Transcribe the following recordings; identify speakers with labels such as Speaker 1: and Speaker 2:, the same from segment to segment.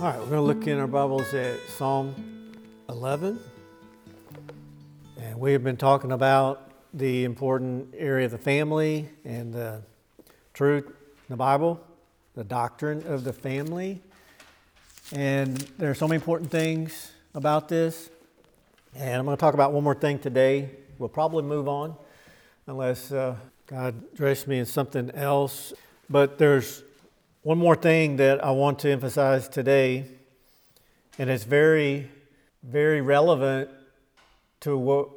Speaker 1: All right, we're going to look in our Bibles at Psalm 11. And we have been talking about the important area of the family and the truth in the Bible, the doctrine of the family. And there are so many important things about this. And I'm going to talk about one more thing today. We'll probably move on unless uh, God dressed me in something else. But there's one more thing that I want to emphasize today, and it's very, very relevant to what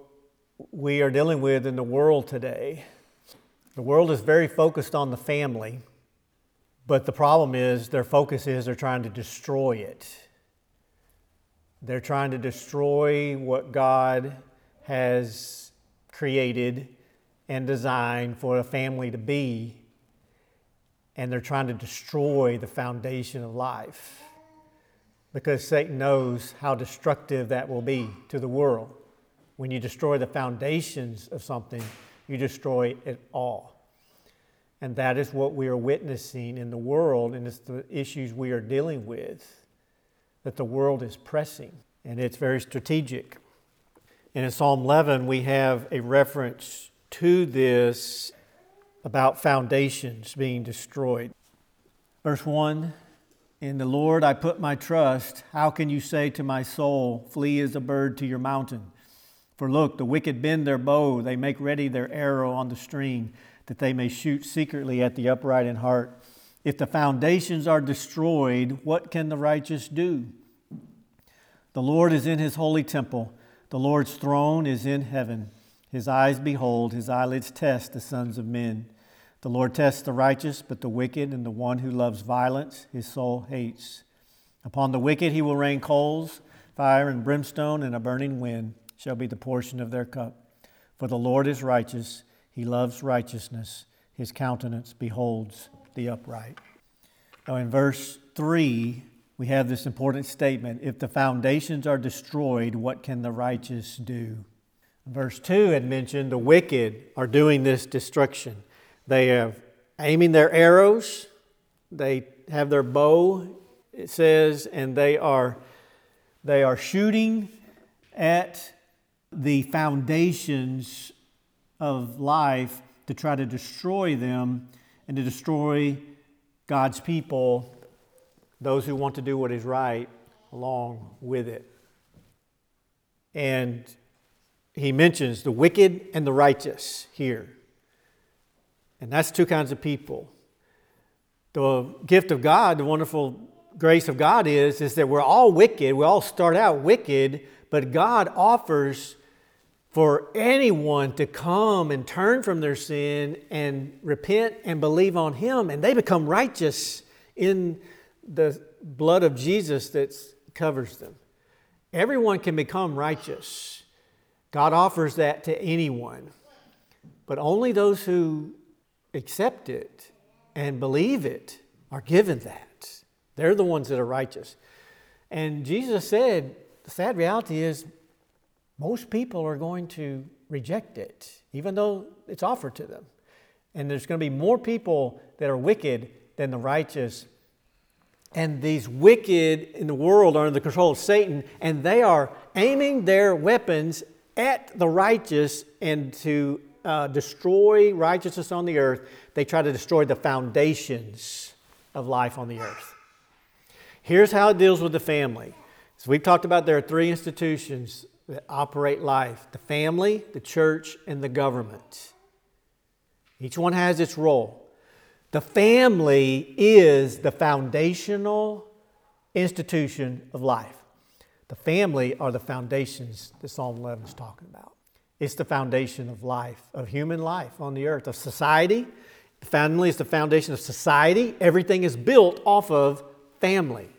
Speaker 1: we are dealing with in the world today. The world is very focused on the family, but the problem is their focus is they're trying to destroy it. They're trying to destroy what God has created and designed for a family to be and they're trying to destroy the foundation of life because Satan knows how destructive that will be to the world. When you destroy the foundations of something, you destroy it all. And that is what we are witnessing in the world, and it's the issues we are dealing with that the world is pressing, and it's very strategic. And in Psalm 11, we have a reference to this about foundations being destroyed. Verse 1 In the Lord I put my trust. How can you say to my soul, Flee as a bird to your mountain? For look, the wicked bend their bow, they make ready their arrow on the string, that they may shoot secretly at the upright in heart. If the foundations are destroyed, what can the righteous do? The Lord is in his holy temple, the Lord's throne is in heaven. His eyes behold, his eyelids test the sons of men. The Lord tests the righteous, but the wicked and the one who loves violence his soul hates. Upon the wicked he will rain coals, fire and brimstone, and a burning wind shall be the portion of their cup. For the Lord is righteous, he loves righteousness, his countenance beholds the upright. Now, in verse 3, we have this important statement If the foundations are destroyed, what can the righteous do? Verse 2 had mentioned the wicked are doing this destruction. They are aiming their arrows, they have their bow, it says, and they are, they are shooting at the foundations of life to try to destroy them and to destroy God's people, those who want to do what is right, along with it. And he mentions the wicked and the righteous here. And that's two kinds of people. The gift of God, the wonderful grace of God is, is that we're all wicked. We all start out wicked, but God offers for anyone to come and turn from their sin and repent and believe on Him, and they become righteous in the blood of Jesus that covers them. Everyone can become righteous. God offers that to anyone, but only those who accept it and believe it are given that. They're the ones that are righteous. And Jesus said, the sad reality is, most people are going to reject it, even though it's offered to them. And there's going to be more people that are wicked than the righteous. And these wicked in the world are under the control of Satan, and they are aiming their weapons at the righteous and to uh, destroy righteousness on the earth, they try to destroy the foundations of life on the earth. Here's how it deals with the family. So we've talked about there are three institutions that operate life the family, the church, and the government. Each one has its role. The family is the foundational institution of life. The family are the foundations that Psalm 11 is talking about. It's the foundation of life, of human life on the earth, of society. The family is the foundation of society. Everything is built off of family.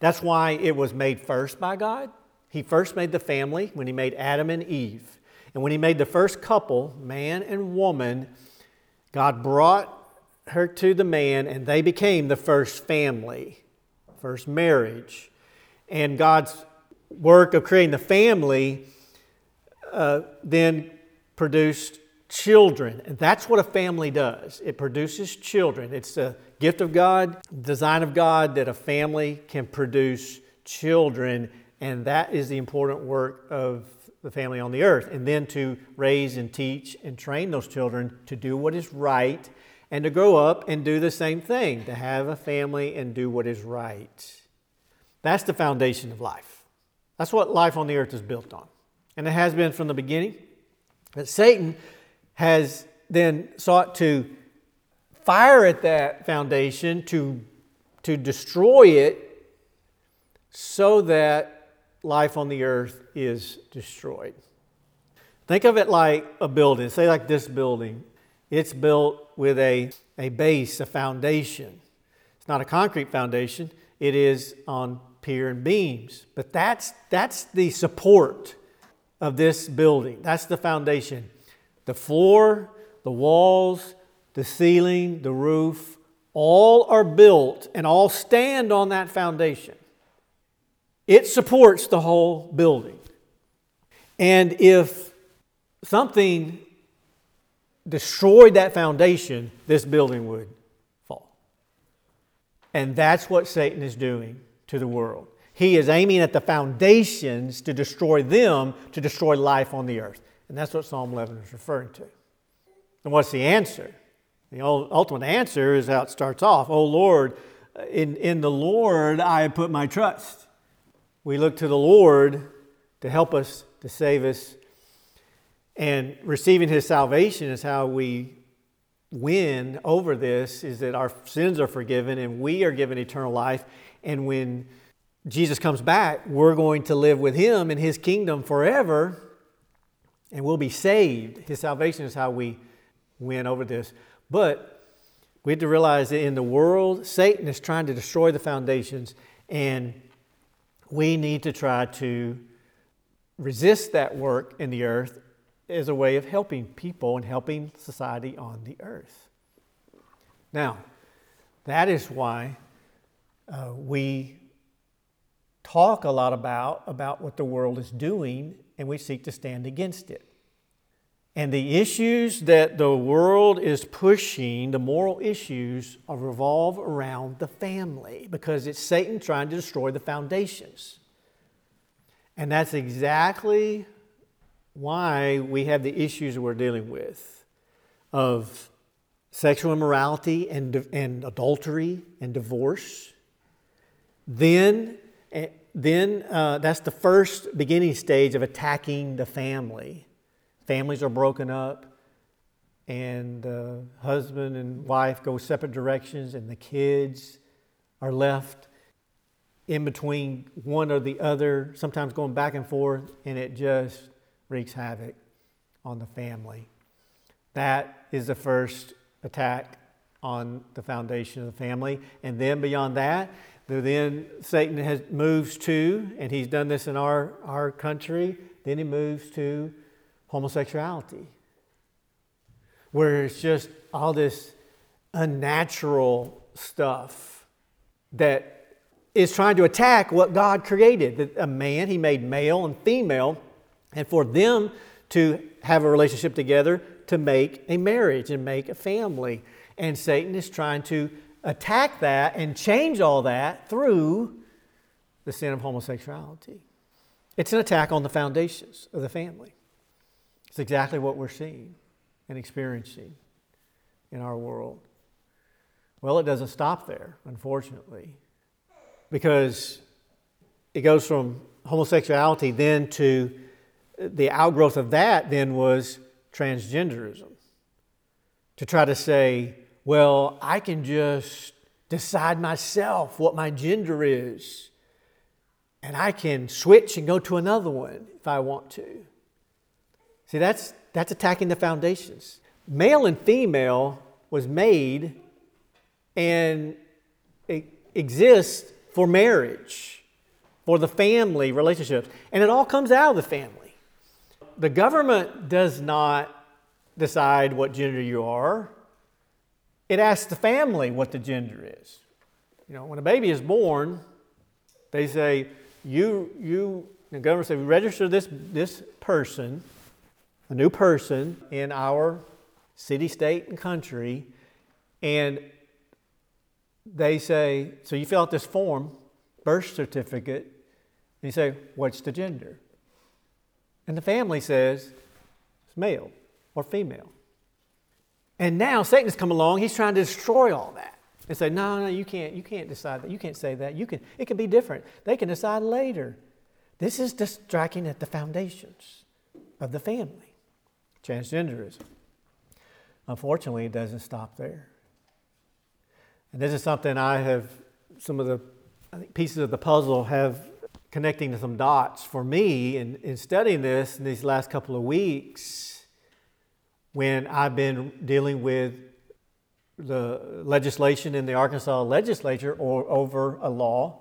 Speaker 1: That's why it was made first by God. He first made the family when He made Adam and Eve. And when He made the first couple, man and woman, God brought her to the man and they became the first family, first marriage and God's work of creating the family uh, then produced children. And that's what a family does it produces children. It's a gift of God, design of God that a family can produce children. And that is the important work of the family on the earth. And then to raise and teach and train those children to do what is right and to grow up and do the same thing, to have a family and do what is right. That's the foundation of life. That's what life on the earth is built on. And it has been from the beginning. But Satan has then sought to fire at that foundation to, to destroy it so that life on the earth is destroyed. Think of it like a building, say, like this building. It's built with a, a base, a foundation. It's not a concrete foundation, it is on pier and beams. But that's, that's the support of this building, that's the foundation. The floor, the walls, the ceiling, the roof, all are built and all stand on that foundation. It supports the whole building. And if something destroyed that foundation, this building would fall. And that's what Satan is doing to the world. He is aiming at the foundations to destroy them, to destroy life on the earth. And that's what Psalm 11 is referring to. And what's the answer? The ultimate answer is how it starts off Oh Lord, in, in the Lord I put my trust. We look to the Lord to help us, to save us. And receiving His salvation is how we win over this, is that our sins are forgiven and we are given eternal life. And when Jesus comes back, we're going to live with Him in His kingdom forever and we'll be saved. His salvation is how we win over this. But we have to realize that in the world, Satan is trying to destroy the foundations and we need to try to resist that work in the earth as a way of helping people and helping society on the earth. Now, that is why uh, we talk a lot about, about what the world is doing and we seek to stand against it. And the issues that the world is pushing, the moral issues, revolve around the family because it's Satan trying to destroy the foundations. And that's exactly why we have the issues we're dealing with of sexual immorality and, and adultery and divorce. Then, eh, then uh, that's the first beginning stage of attacking the family. Families are broken up and husband and wife go separate directions and the kids are left in between one or the other sometimes going back and forth and it just wreaks havoc on the family. That is the first attack on the foundation of the family. And then beyond that then satan has moves to and he's done this in our, our country then he moves to homosexuality, where it's just all this unnatural stuff that is trying to attack what God created. A man, he made male and female, and for them to have a relationship together to make a marriage and make a family. And Satan is trying to attack that and change all that through the sin of homosexuality. It's an attack on the foundations of the family. It's exactly what we're seeing and experiencing in our world. Well, it doesn't stop there, unfortunately, because it goes from homosexuality then to the outgrowth of that then was transgenderism. To try to say, well, I can just decide myself what my gender is, and I can switch and go to another one if I want to. See, that's, that's attacking the foundations. Male and female was made and it exists for marriage, for the family relationships. And it all comes out of the family. The government does not decide what gender you are, it asks the family what the gender is. You know, when a baby is born, they say, you, you, the government say, register this, this person a new person in our city, state, and country, and they say, So you fill out this form, birth certificate, and you say, What's the gender? And the family says, It's male or female. And now Satan's come along, he's trying to destroy all that and say, no, no, you can't, you can't decide that. You can't say that. You can, it can be different. They can decide later. This is just striking at the foundations of the family. Transgenderism. Unfortunately, it doesn't stop there. And this is something I have, some of the pieces of the puzzle have connecting to some dots for me in, in studying this in these last couple of weeks when I've been dealing with the legislation in the Arkansas legislature or over a law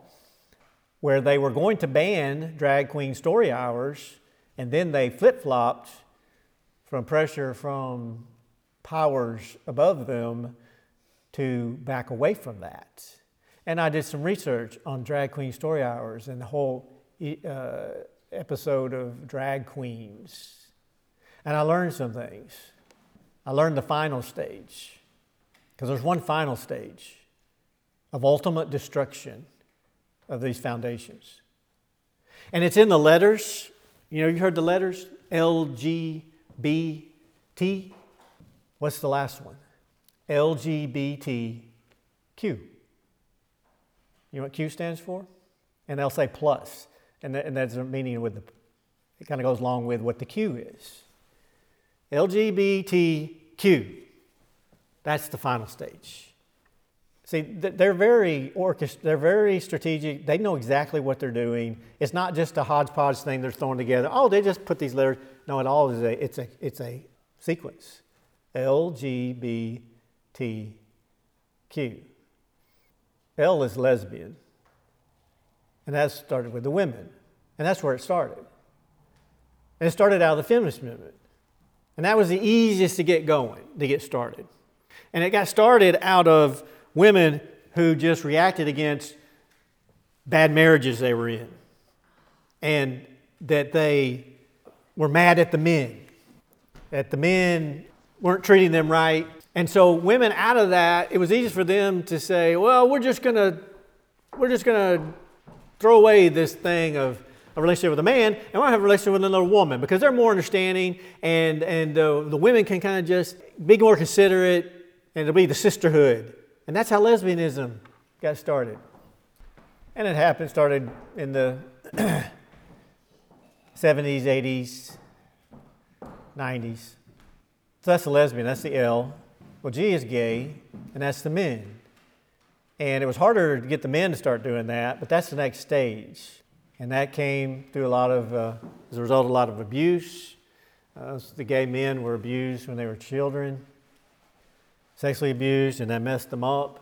Speaker 1: where they were going to ban drag queen story hours, and then they flip flopped from pressure from powers above them to back away from that. And I did some research on drag queen story hours and the whole uh, episode of drag queens. And I learned some things. I learned the final stage. Because there's one final stage of ultimate destruction of these foundations. And it's in the letters. You know, you heard the letters L, G, B, T. What's the last one? L, G, B, T, Q. You know what Q stands for? And they'll say plus, and, and that's a meaning with the, it kind of goes along with what the Q is. LGBTQ. That's the final stage. See, they're very orchest- they're very strategic. They know exactly what they're doing. It's not just a hodgepodge thing they're throwing together. Oh, they just put these letters. No, it all is a it's a it's a sequence. L G B T Q. L is lesbian. And that started with the women. And that's where it started. And it started out of the feminist movement. And that was the easiest to get going, to get started. And it got started out of women who just reacted against bad marriages they were in and that they were mad at the men, that the men weren't treating them right. And so women out of that, it was easy for them to say, well, we're just to we're just to throw away this thing of a relationship with a man and going to have a relationship with another woman because they're more understanding and, and uh, the women can kind of just be more considerate and it'll be the sisterhood. And that's how lesbianism got started. And it happened, started in the 70s, 80s, 90s. So that's the lesbian, that's the L. Well, G is gay, and that's the men. And it was harder to get the men to start doing that, but that's the next stage. And that came through a lot of, uh, as a result of a lot of abuse. Uh, the gay men were abused when they were children sexually abused and that messed them up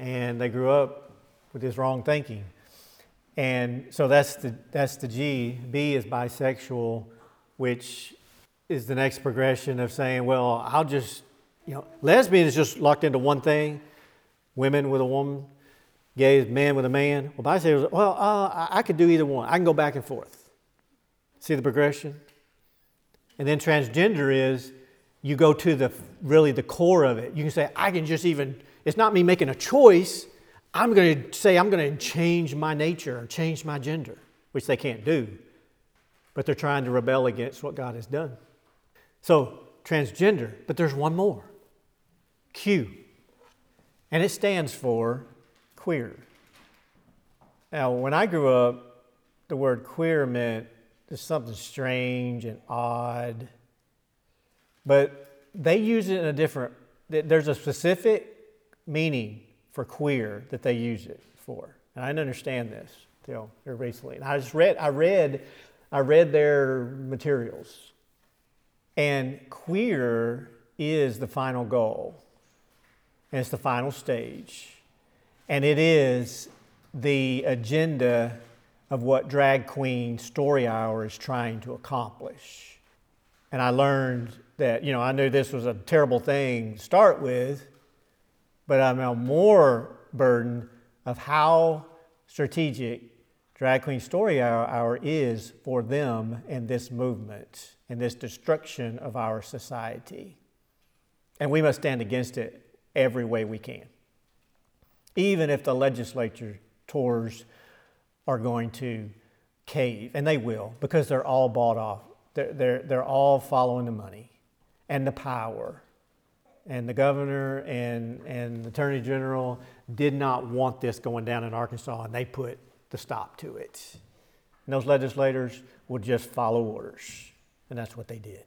Speaker 1: and they grew up with this wrong thinking. And so that's the, that's the G. B is bisexual, which is the next progression of saying, well, I'll just, you know, lesbian is just locked into one thing women with a woman, gay man with a man. Well, bisexual, well, uh, I could do either one. I can go back and forth. See the progression? And then transgender is you go to the really the core of it. You can say, I can just even, it's not me making a choice. I'm going to say, I'm going to change my nature or change my gender, which they can't do. But they're trying to rebel against what God has done. So, transgender, but there's one more Q. And it stands for queer. Now, when I grew up, the word queer meant just something strange and odd but they use it in a different, there's a specific meaning for queer that they use it for. And I didn't understand this here recently. And I just read, I read, I read their materials. And queer is the final goal. And it's the final stage. And it is the agenda of what Drag Queen Story Hour is trying to accomplish. And I learned that, you know, I knew this was a terrible thing to start with, but I'm now more burdened of how strategic Drag Queen Story Hour, Hour is for them and this movement. and this destruction of our society. And we must stand against it every way we can. Even if the legislature tours are going to cave, and they will, because they're all bought off. They're, they're, they're all following the money and the power. And the governor and, and the attorney general did not want this going down in Arkansas, and they put the stop to it. And those legislators would just follow orders, and that's what they did.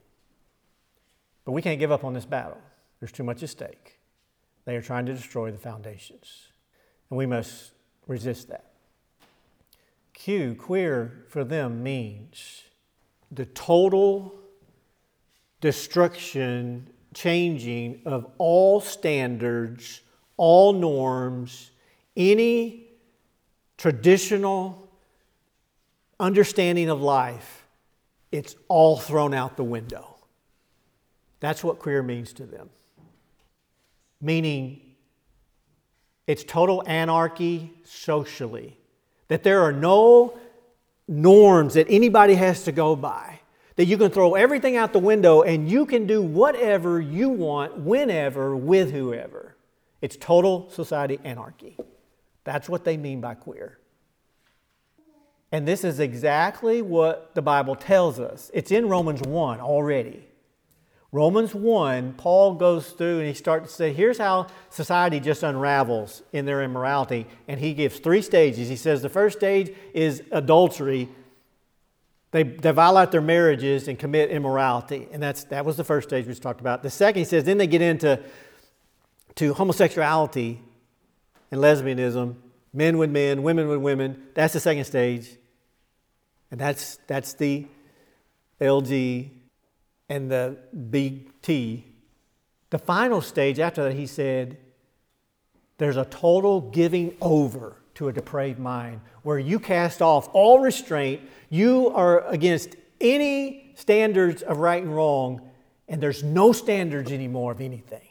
Speaker 1: But we can't give up on this battle. There's too much at stake. They are trying to destroy the foundations, and we must resist that. Q, queer for them, means the total destruction, changing of all standards, all norms, any traditional understanding of life, it's all thrown out the window. That's what queer means to them. Meaning, it's total anarchy socially that there are no norms that anybody has to go by. That you can throw everything out the window and you can do whatever you want, whenever, with whoever. It's total society anarchy. That's what they mean by queer. And this is exactly what the Bible tells us. It's in Romans 1 already. Romans 1, Paul goes through and he starts to say, here's how society just unravels in their immorality. And he gives three stages. He says the first stage is adultery. They, they violate their marriages and commit immorality. And that's, that was the first stage we talked about. The second, he says, then they get into to homosexuality and lesbianism, men with men, women with women. That's the second stage. And that's, that's the LG and the big T. The final stage after that, he said, there's a total giving over to a depraved mind where you cast off all restraint. You are against any standards of right and wrong, and there's no standards anymore of anything.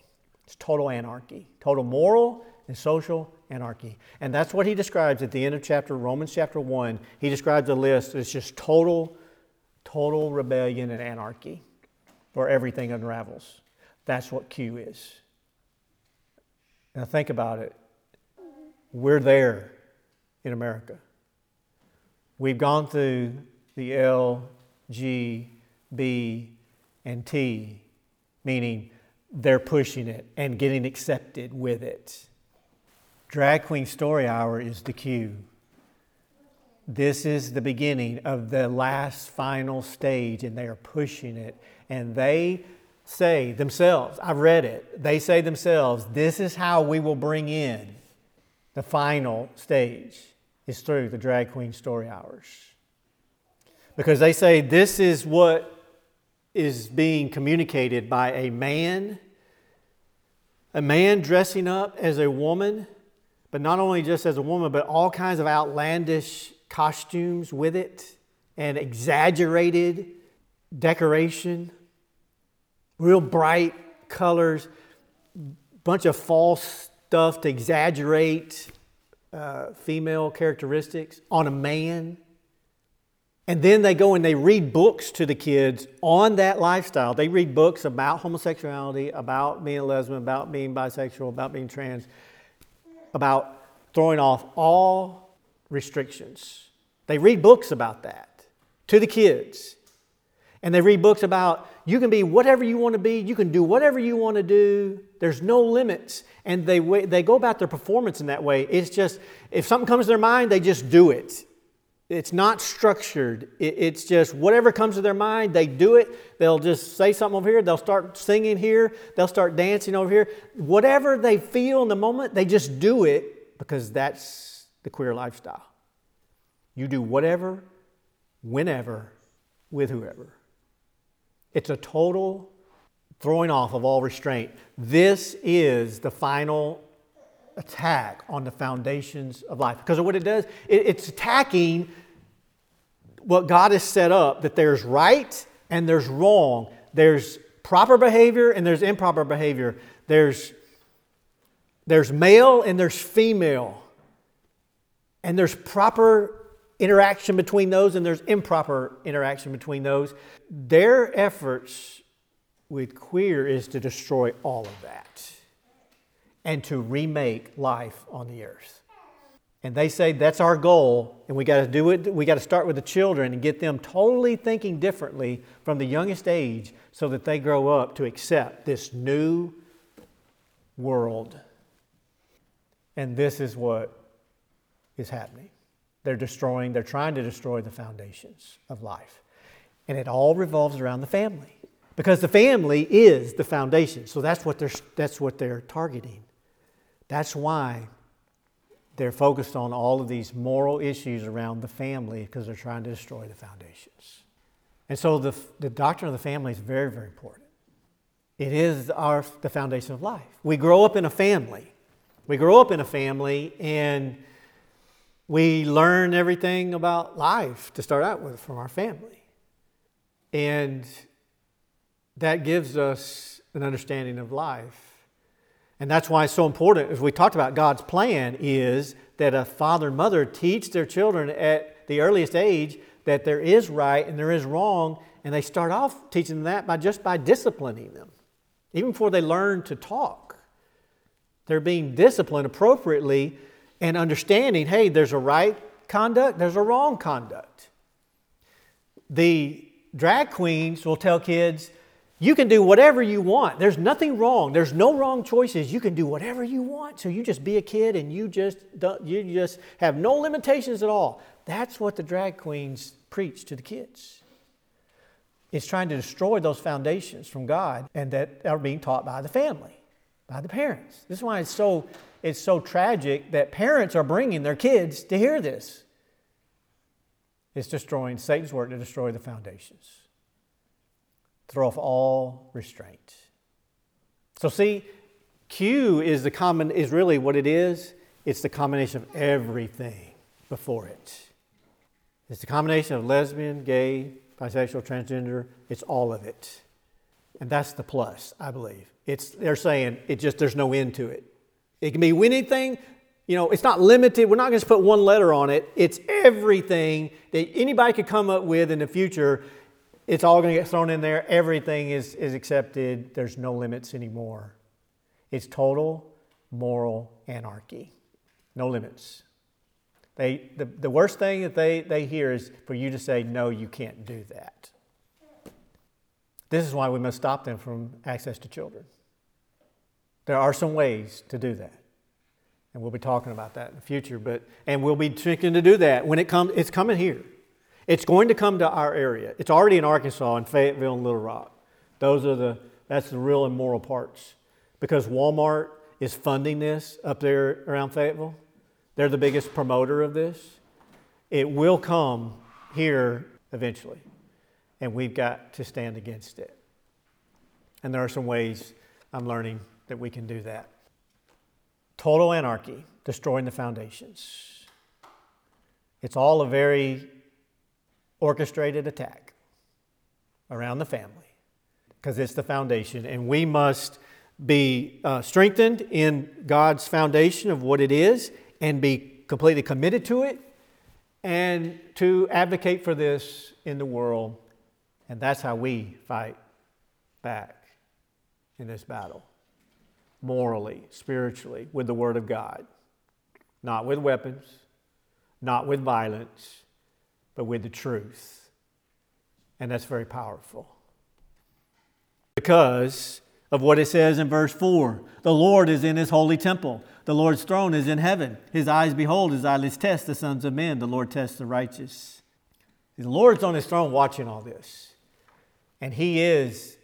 Speaker 1: It's total anarchy, total moral and social anarchy. And that's what he describes at the end of chapter Romans chapter 1. He describes a list It's just total total rebellion and anarchy where everything unravels. That's what Q is. Now, think about it. We're there in America. We've gone through the L, G, B, and T, meaning they're pushing it and getting accepted with it. Drag Queen Story Hour is the Q. This is the beginning of the last final stage, and they are pushing it and they say themselves, I've read it, they say themselves, this is how we will bring in the final stage is through the drag queen story hours. Because they say this is what is being communicated by a man, a man dressing up as a woman, but not only just as a woman, but all kinds of outlandish costumes with it and exaggerated decoration, real bright colors, bunch of false stuff to exaggerate uh, female characteristics on a man. And then they go and they read books to the kids on that lifestyle. They read books about homosexuality, about being a lesbian, about being bisexual, about being trans, about throwing off all restrictions. They read books about that to the kids. And they read books about you can be whatever you want to be, you can do whatever you want to do, there's no limits. And they, they go about their performance in that way. It's just, if something comes to their mind, they just do it. It's not structured. It's just whatever comes to their mind, they do it. They'll just say something over here. They'll start singing here. They'll start dancing over here. Whatever they feel in the moment, they just do it because that's the queer lifestyle. You do whatever, whenever, with whoever. It's a total throwing off of all restraint. This is the final attack on the foundations of life. Because of what it does, it's attacking what God has set up that there's right and there's wrong. There's proper behavior and there's improper behavior. There's, there's male and there's female. And there's proper interaction between those and there's improper interaction between those. Their efforts with queer is to destroy all of that and to remake life on the earth. And they say that's our goal, and we got to do it. We got to start with the children and get them totally thinking differently from the youngest age so that they grow up to accept this new world. And this is what is happening. They're destroying, they're trying to destroy the foundations of life. And it all revolves around the family because the family is the foundation. So that's what they're, that's what they're targeting. That's why they're focused on all of these moral issues around the family because they're trying to destroy the foundations. And so the, the doctrine of the family is very, very important. It is our, the foundation of life. We grow up in a family. We grow up in a family and we learn everything about life to start out with from our family. And that gives us an understanding of life. And that's why it's so important, as we talked about, God's plan is that a father and mother teach their children at the earliest age that there is right and there is wrong, and they start off teaching them that by just by disciplining them. Even before they learn to talk, they're being disciplined appropriately and understanding hey, there's a right conduct, there's a wrong conduct. The drag queens will tell kids, you can do whatever you want. There's nothing wrong. There's no wrong choices. You can do whatever you want. So you just be a kid and you just you just have no limitations at all. That's what the drag queens preach to the kids. It's trying to destroy those foundations from God and that are being taught by the family, by the parents. This is why it's so it's so tragic that parents are bringing their kids to hear this. It's destroying Satan's work to destroy the foundations throw off all restraint. So see, Q is the common is really what it is. It's the combination of everything before it. It's the combination of lesbian, gay, bisexual, transgender. It's all of it, and that's the plus, I believe. It's they're saying it just there's no end to it. It can be anything. You know, it's not limited. We're not going to put one letter on it. It's everything that anybody could come up with in the future it's all going to get thrown in there. Everything is, is accepted. There's no limits anymore. It's total moral anarchy. No limits. They, the, the worst thing that they, they hear is for you to say, no, you can't do that. This is why we must stop them from access to children. There are some ways to do that. And we'll be talking about that in the future. But, and we'll be thinking to do that when it comes, it's coming here. It's going to come to our area. It's already in Arkansas and Fayetteville and Little Rock. Those are the that's the real immoral parts. Because Walmart is funding this up there around Fayetteville. They're the biggest promoter of this. It will come here eventually. And we've got to stand against it. And there are some ways I'm learning that we can do that. Total anarchy, destroying the foundations. It's all a very orchestrated attack around the family because it's the foundation. And we must be uh, strengthened in God's foundation of what it is and be completely committed to it and to advocate for this in the world. And that's how we fight back in this battle morally, spiritually, with the Word of God, not with weapons, not with violence but with the truth. And that's very powerful. Because of what it says in verse 4 The Lord is in his holy temple. The Lord's throne is in heaven. His eyes behold, his eyelids test the sons of men. The Lord tests the righteous. The Lord's on his throne watching all this. And he is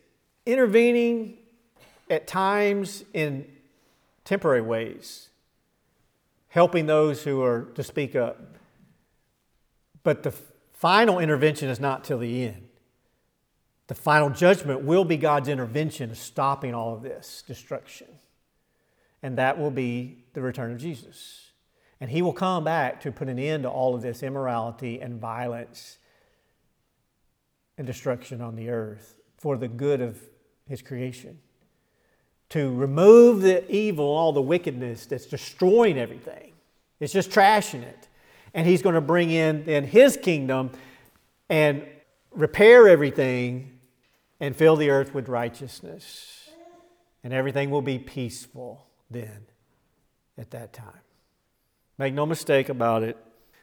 Speaker 1: intervening at times in temporary ways, helping those who are to speak up. But the final intervention is not till the end. The final judgment will be God's intervention of stopping all of this destruction. And that will be the return of Jesus. And he will come back to put an end to all of this immorality and violence and destruction on the earth for the good of his creation. To remove the evil, all the wickedness that's destroying everything. It's just trashing it And He's going to bring in then His kingdom and repair everything and fill the earth with righteousness. And everything will be peaceful then at that time. Make no mistake about it.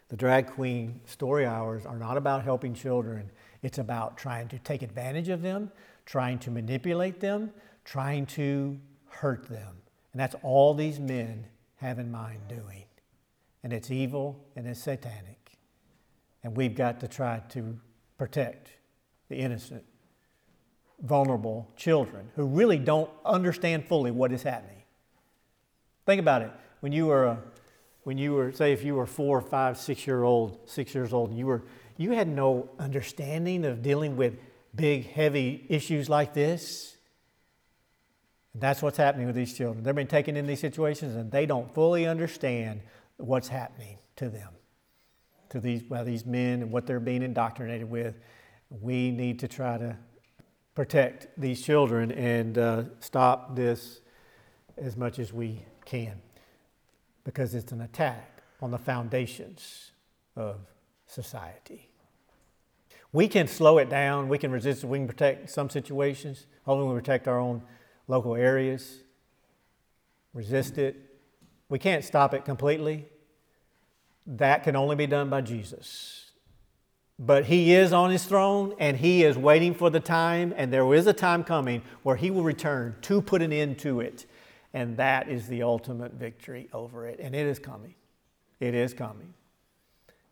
Speaker 1: The drag queen story hours are not about helping children. It's about trying to take advantage of them, trying to manipulate them, trying to hurt them. And that's all these men have in mind doing. And it's evil and it's satanic. And we've got to try to protect the innocent, vulnerable children who really don't understand fully what is happening. Think about it. When you were, a, when you were, say, if you were four, five, six year old, six years old, you were, you had no understanding of dealing with big, heavy issues like this. That's what's happening with these children. They've been taken in these situations and they don't fully understand what's happening to them, to these, well, these men and what they're being indoctrinated with. We need to try to protect these children and uh, stop this as much as we can because it's an attack on the foundations of society. We can slow it down, we can resist it, we can protect some situations. Hopefully, we protect our own local areas, resist it. We can't stop it completely. That can only be done by Jesus. But He is on His throne and He is waiting for the time, and there is a time coming where He will return to put an end to it. And that is the ultimate victory over it. And it is coming. It is coming.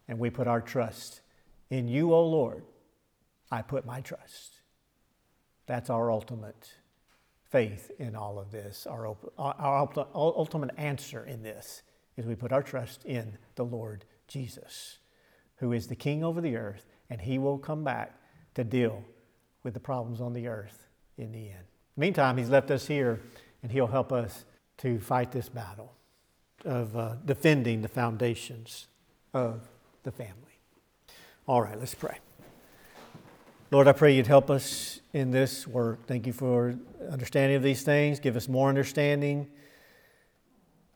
Speaker 1: And we put our trust in you, O Lord. I put my trust. That's our ultimate faith in all of this. Our, our ultimate answer in this is we put our trust in the Lord Jesus, who is the King over the earth, and He will come back to deal with the problems on the earth in the end. Meantime, He's left us here, and He'll help us to fight this battle of uh, defending the foundations of the family. All right, let's pray. Lord, I pray you'd help us in this work. Thank you for understanding of these things. Give us more understanding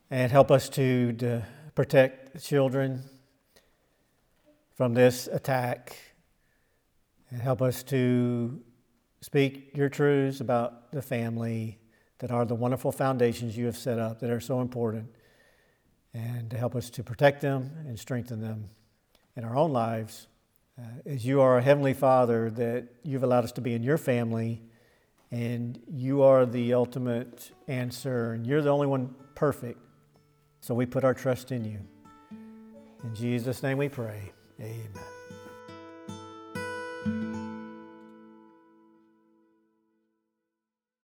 Speaker 1: and help us to, to protect children from this attack and help us to speak your truths about the family that are the wonderful foundations you have set up that are so important and to help us to protect them and strengthen them in our own lives uh, as you are a heavenly Father, that you've allowed us to be in your family, and you are the ultimate answer, and you're the only one perfect. So we put our trust in you. In Jesus' name we pray. Amen.